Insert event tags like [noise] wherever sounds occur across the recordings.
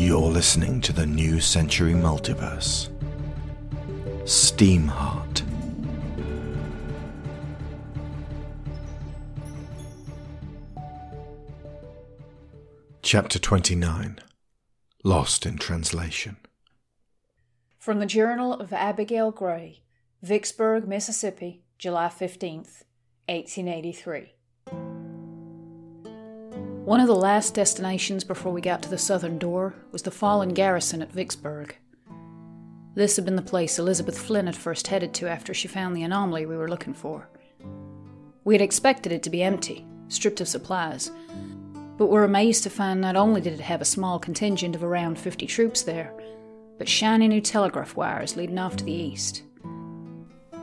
You're listening to the New Century Multiverse. Steamheart. Chapter 29 Lost in Translation. From the Journal of Abigail Grey, Vicksburg, Mississippi, July 15th, 1883. One of the last destinations before we got to the southern door was the fallen garrison at Vicksburg. This had been the place Elizabeth Flynn had first headed to after she found the anomaly we were looking for. We had expected it to be empty, stripped of supplies, but were amazed to find not only did it have a small contingent of around 50 troops there, but shiny new telegraph wires leading off to the east.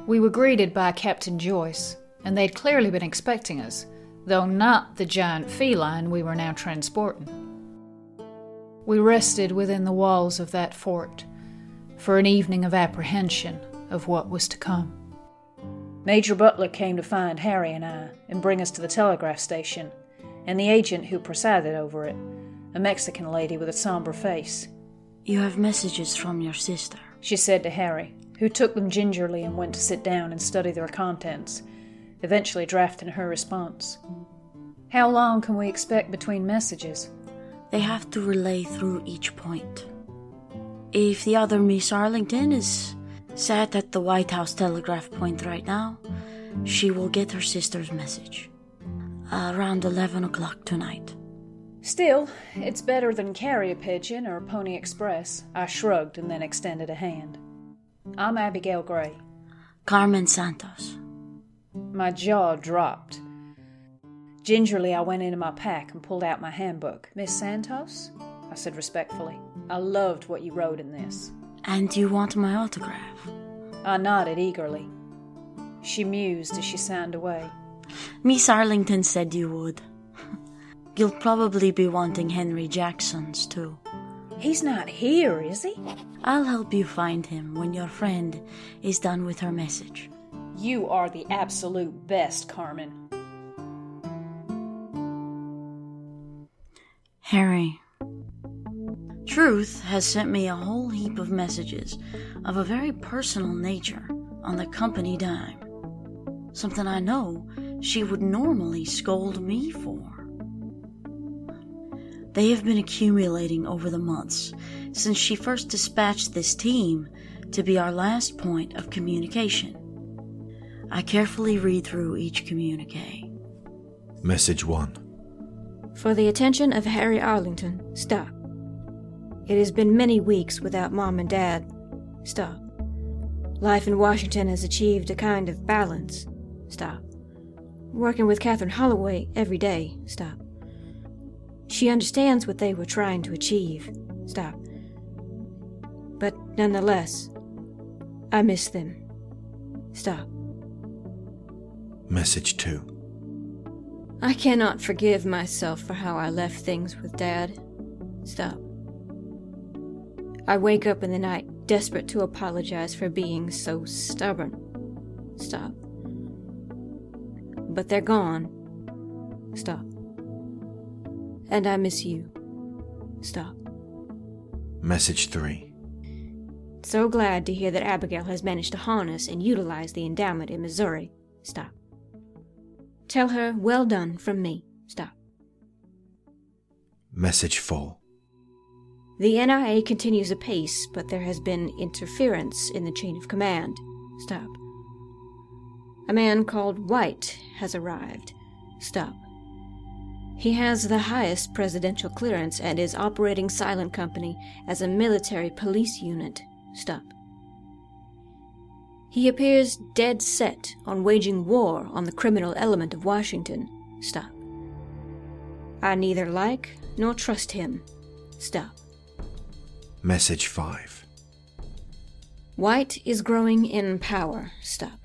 We were greeted by Captain Joyce, and they had clearly been expecting us, though not the giant feline we were now transporting. We rested within the walls of that fort for an evening of apprehension of what was to come. Major Butler came to find Harry and I and bring us to the telegraph station, and the agent who presided over it, a Mexican lady with a somber face. You have messages from your sister, she said to Harry, who took them gingerly and went to sit down and study their contents, eventually drafting her response. How long can we expect between messages? They have to relay through each point. If the other Miss Arlington is sat at the White House telegraph point right now, she will get her sister's message. Around 11 o'clock tonight. Still, it's better than carrier pigeon or pony express. I shrugged and then extended a hand. I'm Abigail Grey. Carmen Santos. My jaw dropped. Gingerly, I went into my pack and pulled out my handbook. Miss Santos? I said respectfully. I loved what you wrote in this. And you want my autograph? I nodded eagerly. She mused as she signed away. Miss Arlington said you would. [laughs] You'll probably be wanting Henry Jackson's too. He's not here, is he? I'll help you find him when your friend is done with her message. You are the absolute best, Carmen. Harry, Truth has sent me a whole heap of messages of a very personal nature on the company dime. Something I know she would normally scold me for. They have been accumulating over the months since she first dispatched this team to be our last point of communication. I carefully read through each communique. Message 1 For the attention of Harry Arlington, stop. It has been many weeks without Mom and Dad. Stop. Life in Washington has achieved a kind of balance. Stop. Working with Catherine Holloway every day. Stop. She understands what they were trying to achieve. Stop. But nonetheless, I miss them. Stop. Message 2 I cannot forgive myself for how I left things with Dad. Stop. I wake up in the night desperate to apologize for being so stubborn. Stop. But they're gone. Stop. And I miss you. Stop. Message 3 So glad to hear that Abigail has managed to harness and utilize the endowment in Missouri. Stop. Tell her, well done from me. Stop. Message 4 The NIA continues apace, but there has been interference in the chain of command. Stop. A man called White has arrived. Stop. He has the highest presidential clearance and is operating Silent Company as a military police unit. Stop. He appears dead set on waging war on the criminal element of Washington. Stop. I neither like nor trust him. Stop. Message 5 White is growing in power. Stop.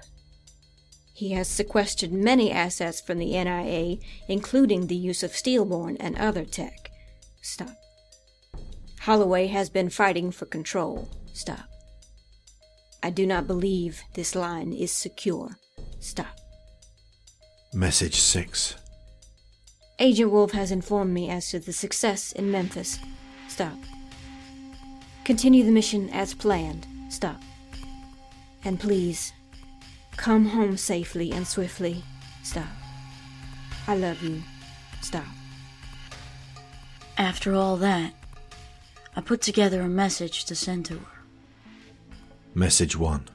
He has sequestered many assets from the NIA, including the use of Steelborn and other tech. Stop. Holloway has been fighting for control. Stop. I do not believe this line is secure. Stop. Message 6 Agent Wolf has informed me as to the success in Memphis. Stop. Continue the mission as planned. Stop. And please, come home safely and swiftly. Stop. I love you. Stop. After all that, I put together a message to send to her. Message 1.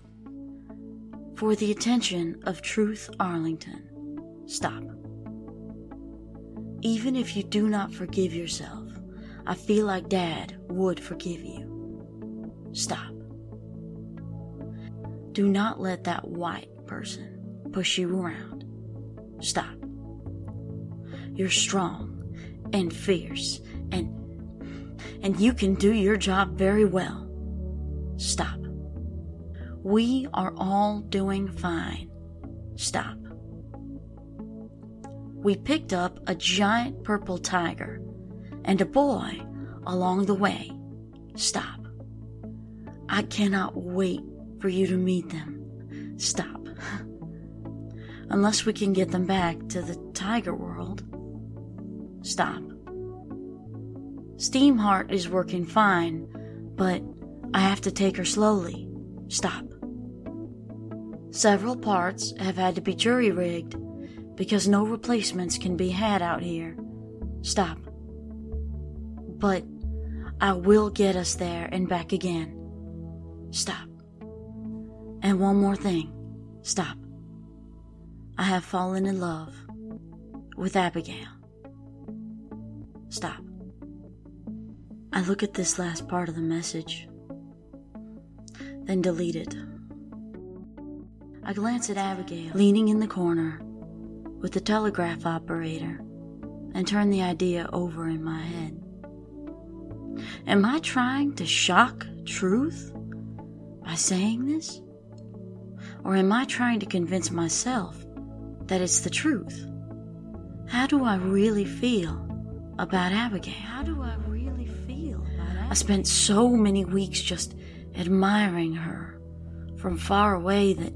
For the attention of Truth Arlington, stop. Even if you do not forgive yourself, I feel like Dad would forgive you. Stop. Do not let that white person push you around. Stop. You're strong and fierce and and you can do your job very well. Stop. We are all doing fine. Stop. We picked up a giant purple tiger and a boy along the way. Stop. I cannot wait for you to meet them. Stop. [laughs] Unless we can get them back to the tiger world. Stop. Steamheart is working fine, but I have to take her slowly. Stop. Several parts have had to be jury rigged because no replacements can be had out here. Stop. But I will get us there and back again. Stop. And one more thing. Stop. I have fallen in love with Abigail. Stop. I look at this last part of the message, then delete it. I glance at Abigail, leaning in the corner with the telegraph operator, and turn the idea over in my head. Am I trying to shock truth by saying this? Or am I trying to convince myself that it's the truth? How do I really feel about Abigail? How do I really feel about Abigail? I spent so many weeks just admiring her from far away that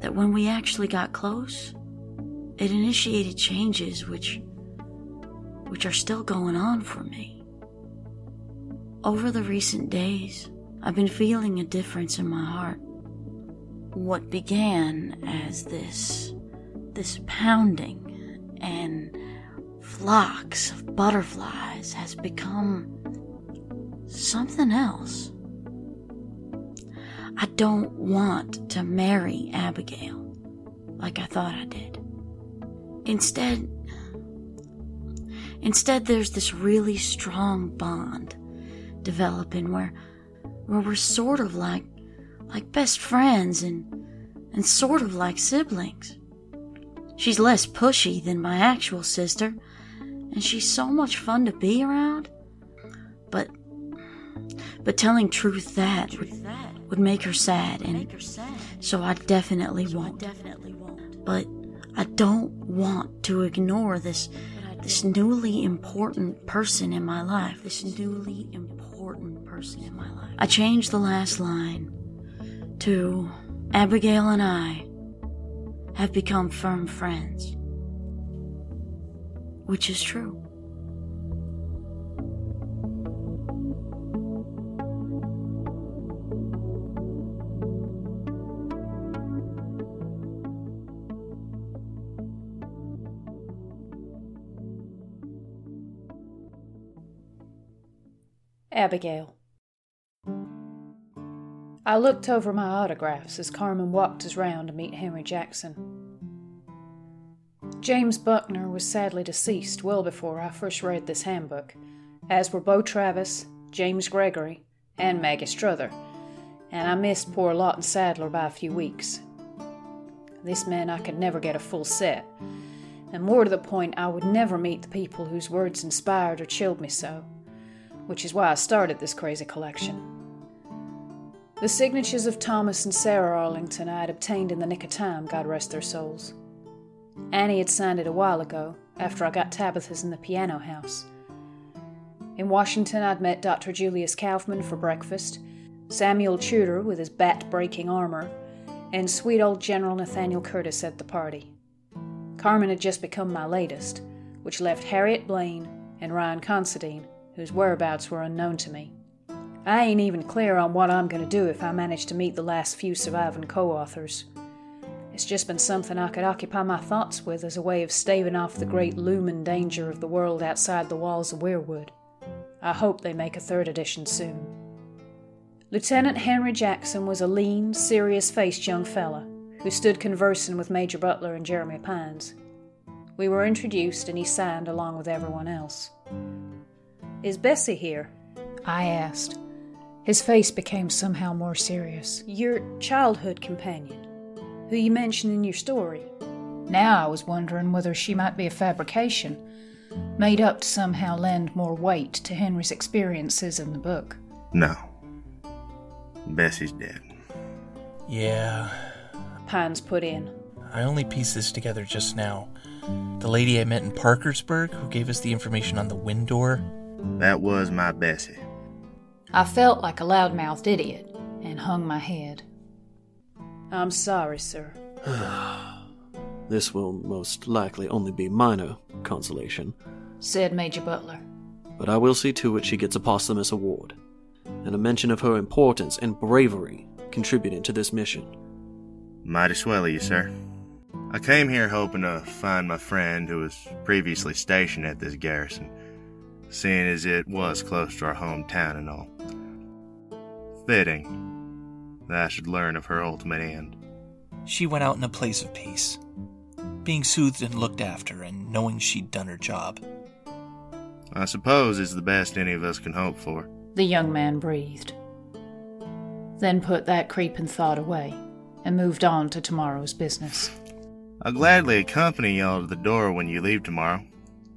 that when we actually got close, it initiated changes which which are still going on for me. Over the recent days, I've been feeling a difference in my heart. What began as this this pounding and flocks of butterflies has become something else. I don't want to marry Abigail like I thought I did. Instead, instead there's this really strong bond developing where where we're sort of like like best friends and and sort of like siblings. She's less pushy than my actual sister, and she's so much fun to be around. But but telling truth that would, would make her sad, and so I definitely won't. But I don't want to ignore this this newly important person in my life. This newly important person in my life. I changed the last line to Abigail and I have become firm friends. Which is true. Abigail. I looked over my autographs as Carmen walked us round to meet Henry Jackson. James Buckner was sadly deceased well before I first read this handbook, as were Beau Travis, James Gregory, and Maggie Strother, and I missed poor Lawton Sadler by a few weeks. This meant I could never get a full set, and more to the point, I would never meet the people whose words inspired or chilled me so, which is why I started this crazy collection. The signatures of Thomas and Sarah Arlington I had obtained in the nick of time, God rest their souls. Annie had signed it a while ago, after I got Tabitha's in the piano house. In Washington, I'd met Dr. Julius Kaufman for breakfast, Samuel Tudor with his bat breaking armor, and sweet old General Nathaniel Curtis at the party. Carmen had just become my latest, which left Harriet Blaine and Ryan Considine, whose whereabouts were unknown to me. I ain't even clear on what I'm going to do if I manage to meet the last few surviving co authors. It's just been something I could occupy my thoughts with as a way of staving off the great looming danger of the world outside the walls of Weirwood. I hope they make a third edition soon. Lieutenant Henry Jackson was a lean, serious faced young fellow who stood conversing with Major Butler and Jeremy Pines. We were introduced and he signed along with everyone else. Is Bessie here? I asked. His face became somehow more serious. Your childhood companion, who you mentioned in your story. Now I was wondering whether she might be a fabrication, made up to somehow lend more weight to Henry's experiences in the book. No. Bessie's dead. Yeah, Pines put in. I only pieced this together just now. The lady I met in Parkersburg who gave us the information on the wind door. That was my Bessie. I felt like a loudmouthed idiot and hung my head. I'm sorry, sir. [sighs] This will most likely only be minor consolation, said Major Butler. but I will see to it she gets a posthumous award, and a mention of her importance and bravery contributing to this mission. Mighty swell of you, sir. I came here hoping to find my friend who was previously stationed at this garrison, seeing as it was close to our hometown and all. Fitting that I should learn of her ultimate end. She went out in a place of peace, being soothed and looked after, and knowing she'd done her job. I suppose it's the best any of us can hope for. The young man breathed, then put that creeping thought away and moved on to tomorrow's business. I'll gladly accompany y'all to the door when you leave tomorrow.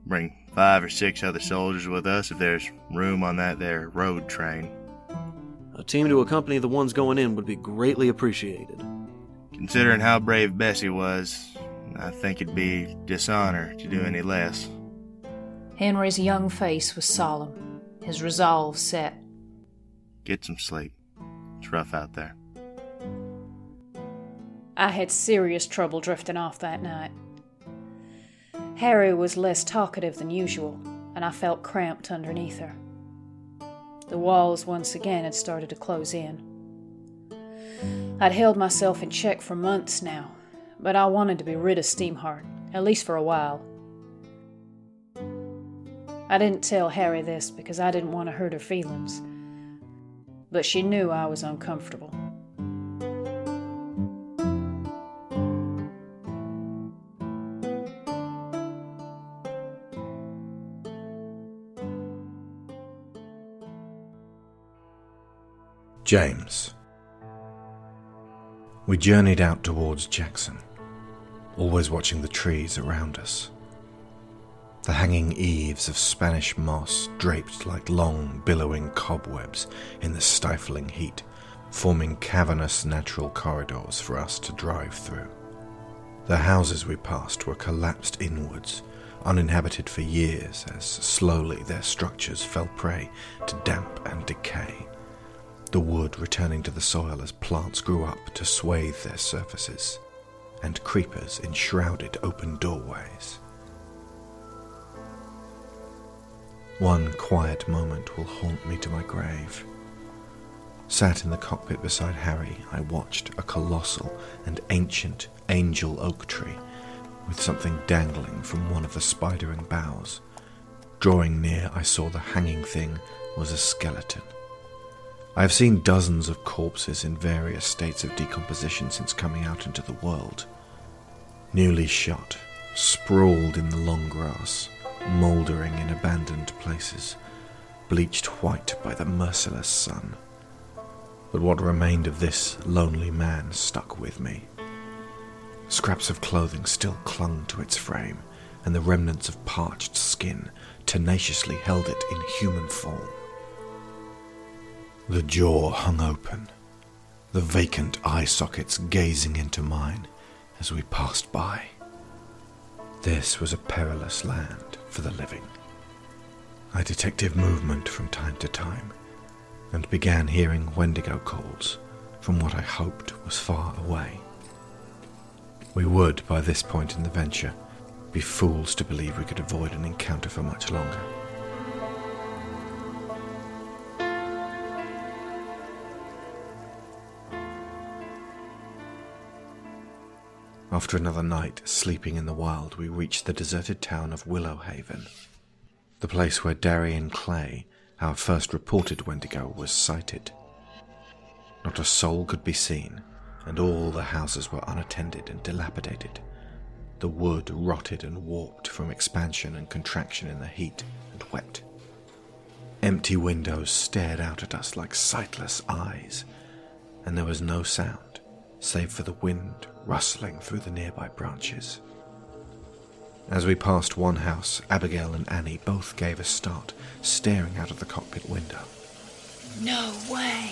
Bring five or six other soldiers with us if there's room on that there road train. A team to accompany the ones going in would be greatly appreciated. Considering how brave Bessie was, I think it'd be dishonor to do any less. Henry's young face was solemn, his resolve set. Get some sleep. It's rough out there. I had serious trouble drifting off that night. Harry was less talkative than usual, and I felt cramped underneath her. The walls once again had started to close in. I'd held myself in check for months now, but I wanted to be rid of Steamheart, at least for a while. I didn't tell Harry this because I didn't want to hurt her feelings, but she knew I was uncomfortable. James. We journeyed out towards Jackson, always watching the trees around us. The hanging eaves of Spanish moss draped like long, billowing cobwebs in the stifling heat, forming cavernous natural corridors for us to drive through. The houses we passed were collapsed inwards, uninhabited for years as slowly their structures fell prey to damp and decay the wood returning to the soil as plants grew up to swathe their surfaces, and creepers enshrouded open doorways. One quiet moment will haunt me to my grave. Sat in the cockpit beside Harry, I watched a colossal and ancient angel oak tree with something dangling from one of the spidering boughs. Drawing near, I saw the hanging thing was a skeleton. I have seen dozens of corpses in various states of decomposition since coming out into the world. Newly shot, sprawled in the long grass, mouldering in abandoned places, bleached white by the merciless sun. But what remained of this lonely man stuck with me. Scraps of clothing still clung to its frame, and the remnants of parched skin tenaciously held it in human form. The jaw hung open, the vacant eye sockets gazing into mine as we passed by. This was a perilous land for the living. I detected movement from time to time and began hearing Wendigo calls from what I hoped was far away. We would, by this point in the venture, be fools to believe we could avoid an encounter for much longer. After another night sleeping in the wild, we reached the deserted town of Willowhaven, the place where Darian Clay, our first reported Wendigo, was sighted. Not a soul could be seen, and all the houses were unattended and dilapidated. The wood rotted and warped from expansion and contraction in the heat and wet. Empty windows stared out at us like sightless eyes, and there was no sound save for the wind rustling through the nearby branches. As we passed one house, Abigail and Annie both gave a start, staring out of the cockpit window. No way.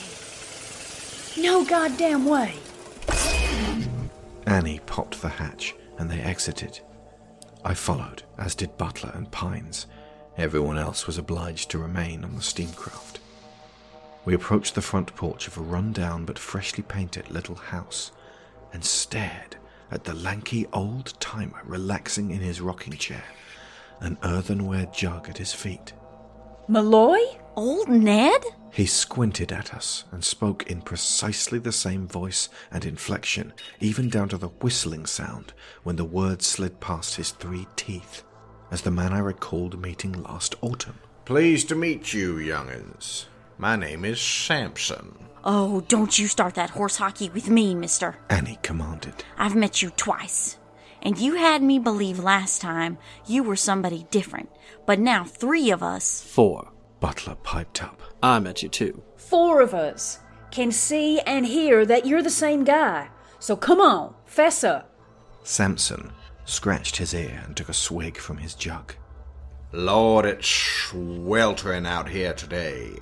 No goddamn way. Annie popped the hatch and they exited. I followed, as did Butler and Pines. Everyone else was obliged to remain on the steamcraft. We approached the front porch of a run-down but freshly painted little house and stared at the lanky old timer relaxing in his rocking chair, an earthenware jug at his feet. Malloy? Old Ned? He squinted at us and spoke in precisely the same voice and inflection, even down to the whistling sound when the words slid past his three teeth, as the man I recalled meeting last autumn. Pleased to meet you, young'uns. My name is Samson. Oh, don't you start that horse hockey with me, mister. Annie commanded. I've met you twice. And you had me believe last time you were somebody different. But now three of us. Four. Butler piped up. I met you too. Four of us can see and hear that you're the same guy. So come on, fess up. Samson scratched his ear and took a swig from his jug. Lord, it's sweltering out here today.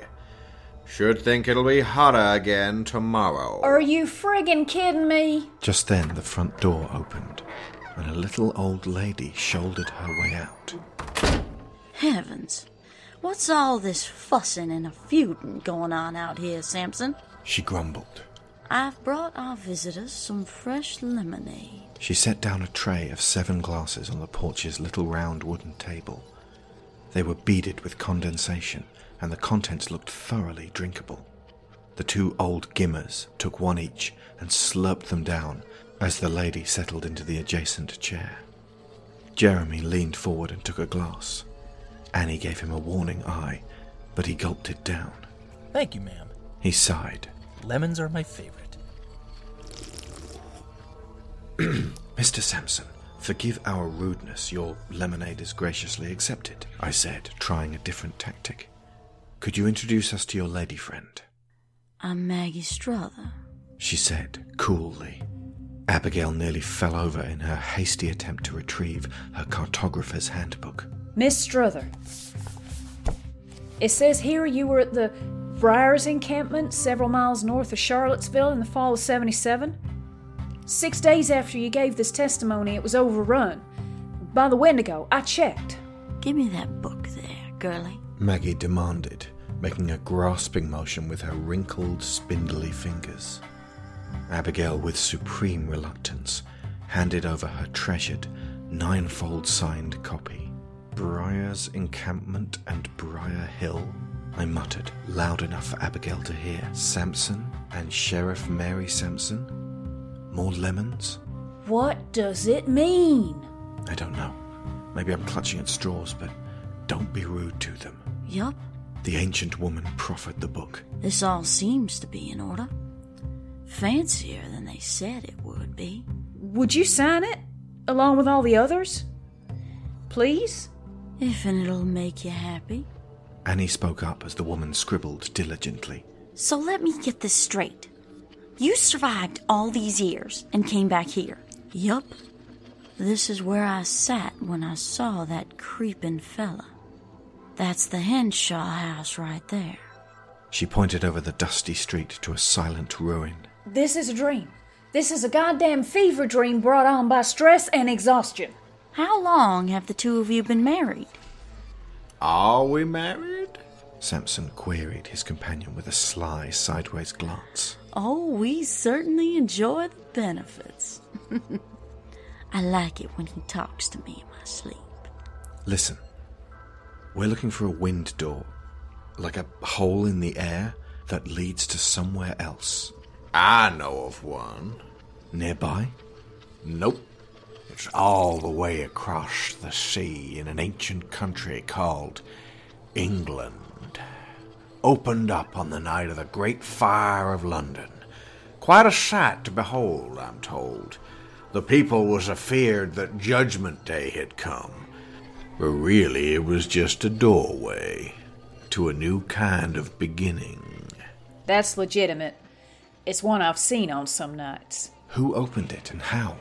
Should think it'll be hotter again tomorrow. Are you friggin' kidding me? Just then the front door opened, and a little old lady shouldered her way out. Heavens. What's all this fussing and a feuding going on out here, Samson? She grumbled. I've brought our visitors some fresh lemonade. She set down a tray of seven glasses on the porch's little round wooden table. They were beaded with condensation, and the contents looked thoroughly drinkable. The two old gimmers took one each and slurped them down as the lady settled into the adjacent chair. Jeremy leaned forward and took a glass. Annie gave him a warning eye, but he gulped it down. Thank you, ma'am. He sighed. Lemons are my favorite. [clears throat] Mr. Sampson, forgive our rudeness. Your lemonade is graciously accepted, I said, trying a different tactic. Could you introduce us to your lady friend? I'm Maggie Strother. She said, coolly. Abigail nearly fell over in her hasty attempt to retrieve her cartographer's handbook. Miss Strother. It says here you were at the Briars encampment several miles north of Charlottesville in the fall of 77. Six days after you gave this testimony, it was overrun. By the Wendigo, I checked. Give me that book there, girlie. Maggie demanded, making a grasping motion with her wrinkled, spindly fingers. Abigail, with supreme reluctance, handed over her treasured, ninefold signed copy. Briar's encampment and Briar Hill? I muttered, loud enough for Abigail to hear. Sampson and Sheriff Mary Sampson? More lemons? What does it mean? I don't know. Maybe I'm clutching at straws, but don't be rude to them. Yup, The ancient woman proffered the book. this all seems to be in order. Fancier than they said it would be. Would you sign it? Along with all the others? Please? If it'll make you happy. Annie spoke up as the woman scribbled diligently. So let me get this straight. You survived all these years and came back here. Yup. This is where I sat when I saw that creeping fella. That's the Henshaw house right there. She pointed over the dusty street to a silent ruin. This is a dream. This is a goddamn fever dream brought on by stress and exhaustion. How long have the two of you been married? Are we married? Sampson queried his companion with a sly, sideways glance. Oh, we certainly enjoy the benefits. [laughs] I like it when he talks to me in my sleep. Listen, we're looking for a wind door, like a hole in the air that leads to somewhere else. I know of one. Nearby? Nope. It's all the way across the sea in an ancient country called England. Opened up on the night of the Great Fire of London. Quite a sight to behold, I'm told. The people was afeared that Judgment Day had come. But really, it was just a doorway to a new kind of beginning. That's legitimate. It's one I've seen on some nights. Who opened it and how?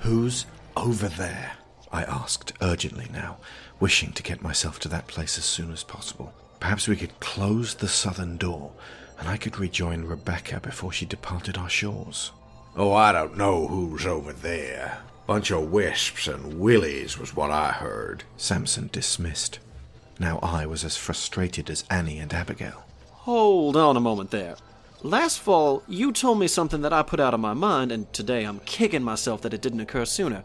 Who's over there? I asked urgently now, wishing to get myself to that place as soon as possible. Perhaps we could close the southern door, and I could rejoin Rebecca before she departed our shores. Oh, I don't know who's over there. Bunch of wisps and willies was what I heard. Samson dismissed. Now I was as frustrated as Annie and Abigail. Hold on a moment there. Last fall, you told me something that I put out of my mind, and today I'm kicking myself that it didn't occur sooner.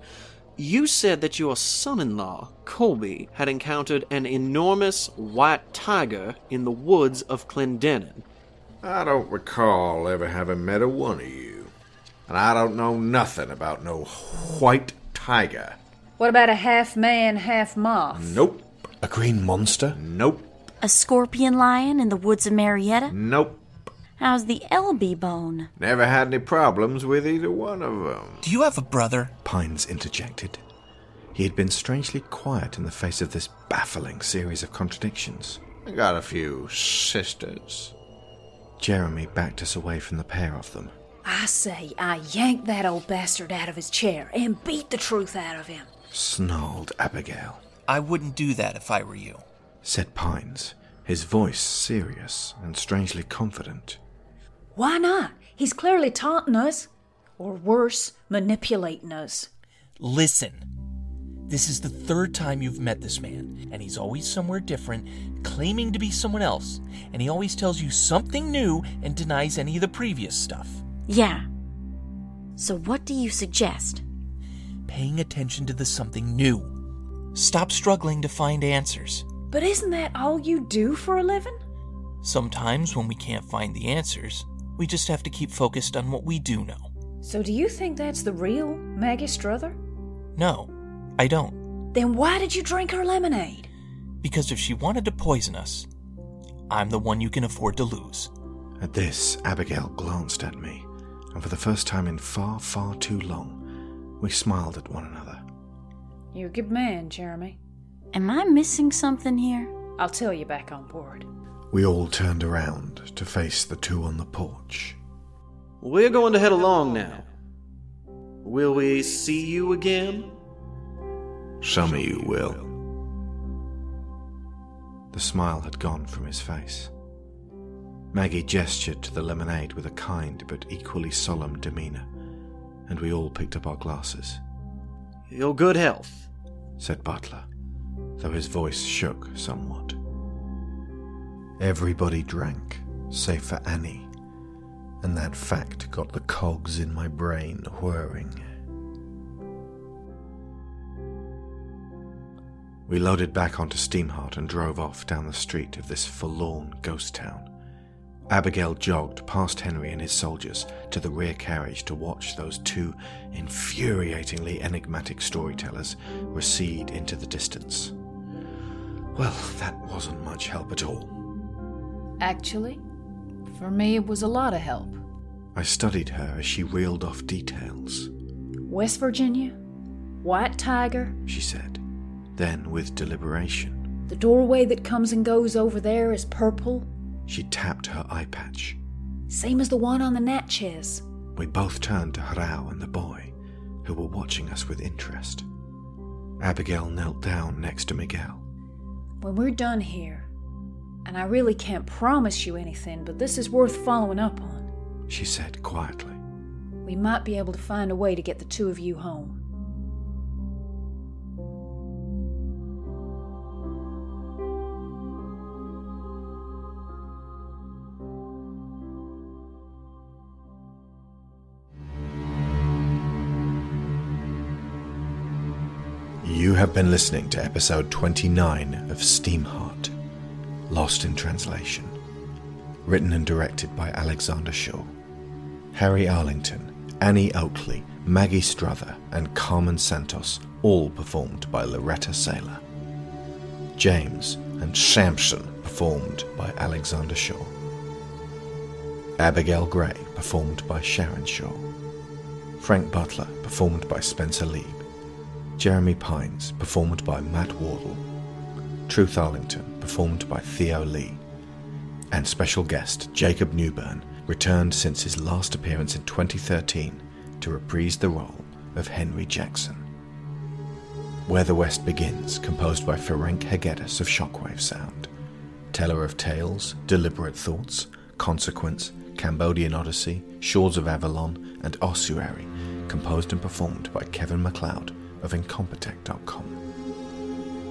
You said that your son in law, Colby, had encountered an enormous white tiger in the woods of Clendenin. I don't recall ever having met a one of you. And I don't know nothing about no white tiger. What about a half man, half moth? Nope. A green monster? Nope. A scorpion lion in the woods of Marietta? Nope. How's the LB bone? Never had any problems with either one of them. Do you have a brother? Pines interjected. He had been strangely quiet in the face of this baffling series of contradictions. I got a few sisters. Jeremy backed us away from the pair of them. I say I yanked that old bastard out of his chair and beat the truth out of him. Snarled Abigail, I wouldn't do that if I were you. said Pines, his voice serious and strangely confident. Why not? He's clearly taunting us. Or worse, manipulating us. Listen. This is the third time you've met this man, and he's always somewhere different, claiming to be someone else, and he always tells you something new and denies any of the previous stuff. Yeah. So what do you suggest? Paying attention to the something new. Stop struggling to find answers. But isn't that all you do for a living? Sometimes, when we can't find the answers, we just have to keep focused on what we do know. So do you think that's the real Maggie Struther? No, I don't. Then why did you drink her lemonade? Because if she wanted to poison us, I'm the one you can afford to lose. At this, Abigail glanced at me, and for the first time in far, far too long, we smiled at one another. You're a good man, Jeremy. Am I missing something here? I'll tell you back on board. We all turned around to face the two on the porch. We're going to head along now. Will we see you again? Some of you will. The smile had gone from his face. Maggie gestured to the lemonade with a kind but equally solemn demeanour, and we all picked up our glasses, Your good health. said Butler, though his voice shook somewhat. Everybody drank, save for Annie, and that fact got the cogs in my brain whirring. We loaded back onto Steamheart and drove off down the street of this forlorn ghost town. Abigail jogged past Henry and his soldiers to the rear carriage to watch those two infuriatingly enigmatic storytellers recede into the distance. Well, that wasn't much help at all. Actually, for me, it was a lot of help. I studied her as she reeled off details. West Virginia, White Tiger, she said. Then, with deliberation, the doorway that comes and goes over there is purple, she tapped her eye patch. same as the one on the Natchez. We both turned to Harao and the boy, who were watching us with interest. Abigail knelt down next to Miguel. When we're done here, and I really can't promise you anything, but this is worth following up on, She said quietly. we might be able to find a way to get the two of you home. Have been listening to episode 29 of Steamheart Lost in Translation. Written and directed by Alexander Shaw. Harry Arlington Annie Oakley, Maggie Struther, and Carmen Santos, all performed by Laureta Sela. James and Samson, performed by Alexander Shaw. Abigail Grey, performed by Sharon Shaw. Frank Butler, performed by Spencer Leeb. Jeremy Pines, performed by Matt Wardle. Truth Arlington, performed by Theo Leigh. And special guest Jacob Newburn returned since his last appearance in 2013 to reprise the role of Henry Jackson. Where the West Begins, composed by Ferenc Hegedus of Shockwave Sound. Teller of Tales, Deliberate Thoughts, Consequence, Cambodian Odyssey, Shores of Avalon, and Ossuary, composed and performed by Kevin MacLeod of Incompetech.com.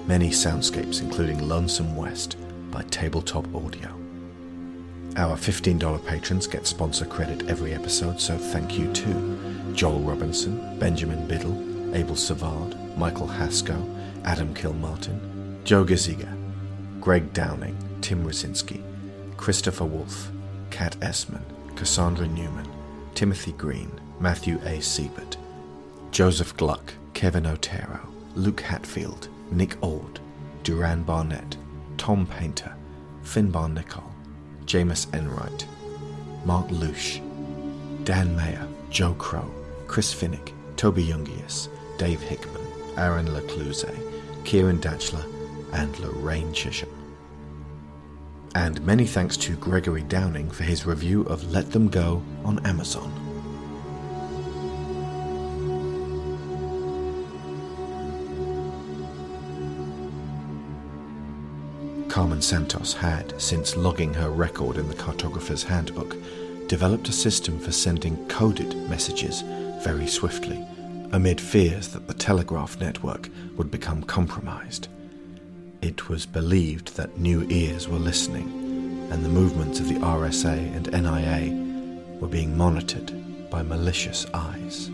Many soundscapes, including Lonesome West by Tabletop Audio. Our $15 patrons get sponsor credit every episode, so thank you to Joel Robinson, Benjamin Biddle, Abel Savard, Michael Hasko, Adam Kilmartin, Jo Gisiger, Greg Downing, Tim Rozinski, Christopher Wolfe, Kat Essmann, Cassandra Newman, Timothy Green, Matthew A. Seibert, Joseph Gluck, Kevin Otero, Luke Hatfield, Nick Ord, Duran Barnett, Tom Painter, Finbar Nicholl, Jamas Enright, Mark Lucksch, Dan Mayer, Joe Crow, Chris Finik, Toby Jungius, Dave Hickman, Aaron LaCluyze, Ciaran Dachtler, and Lorraine Chisholm. And many thanks to Gregory Downing for his review of Let Them Go on Amazon. Carmen Santos had, since logging her record in the cartographer's handbook, developed a system for sending coded messages very swiftly, amid fears that the telegraph network would become compromised. It was believed that new ears were listening, and the movements of the RSA and NIA were being monitored by malicious eyes.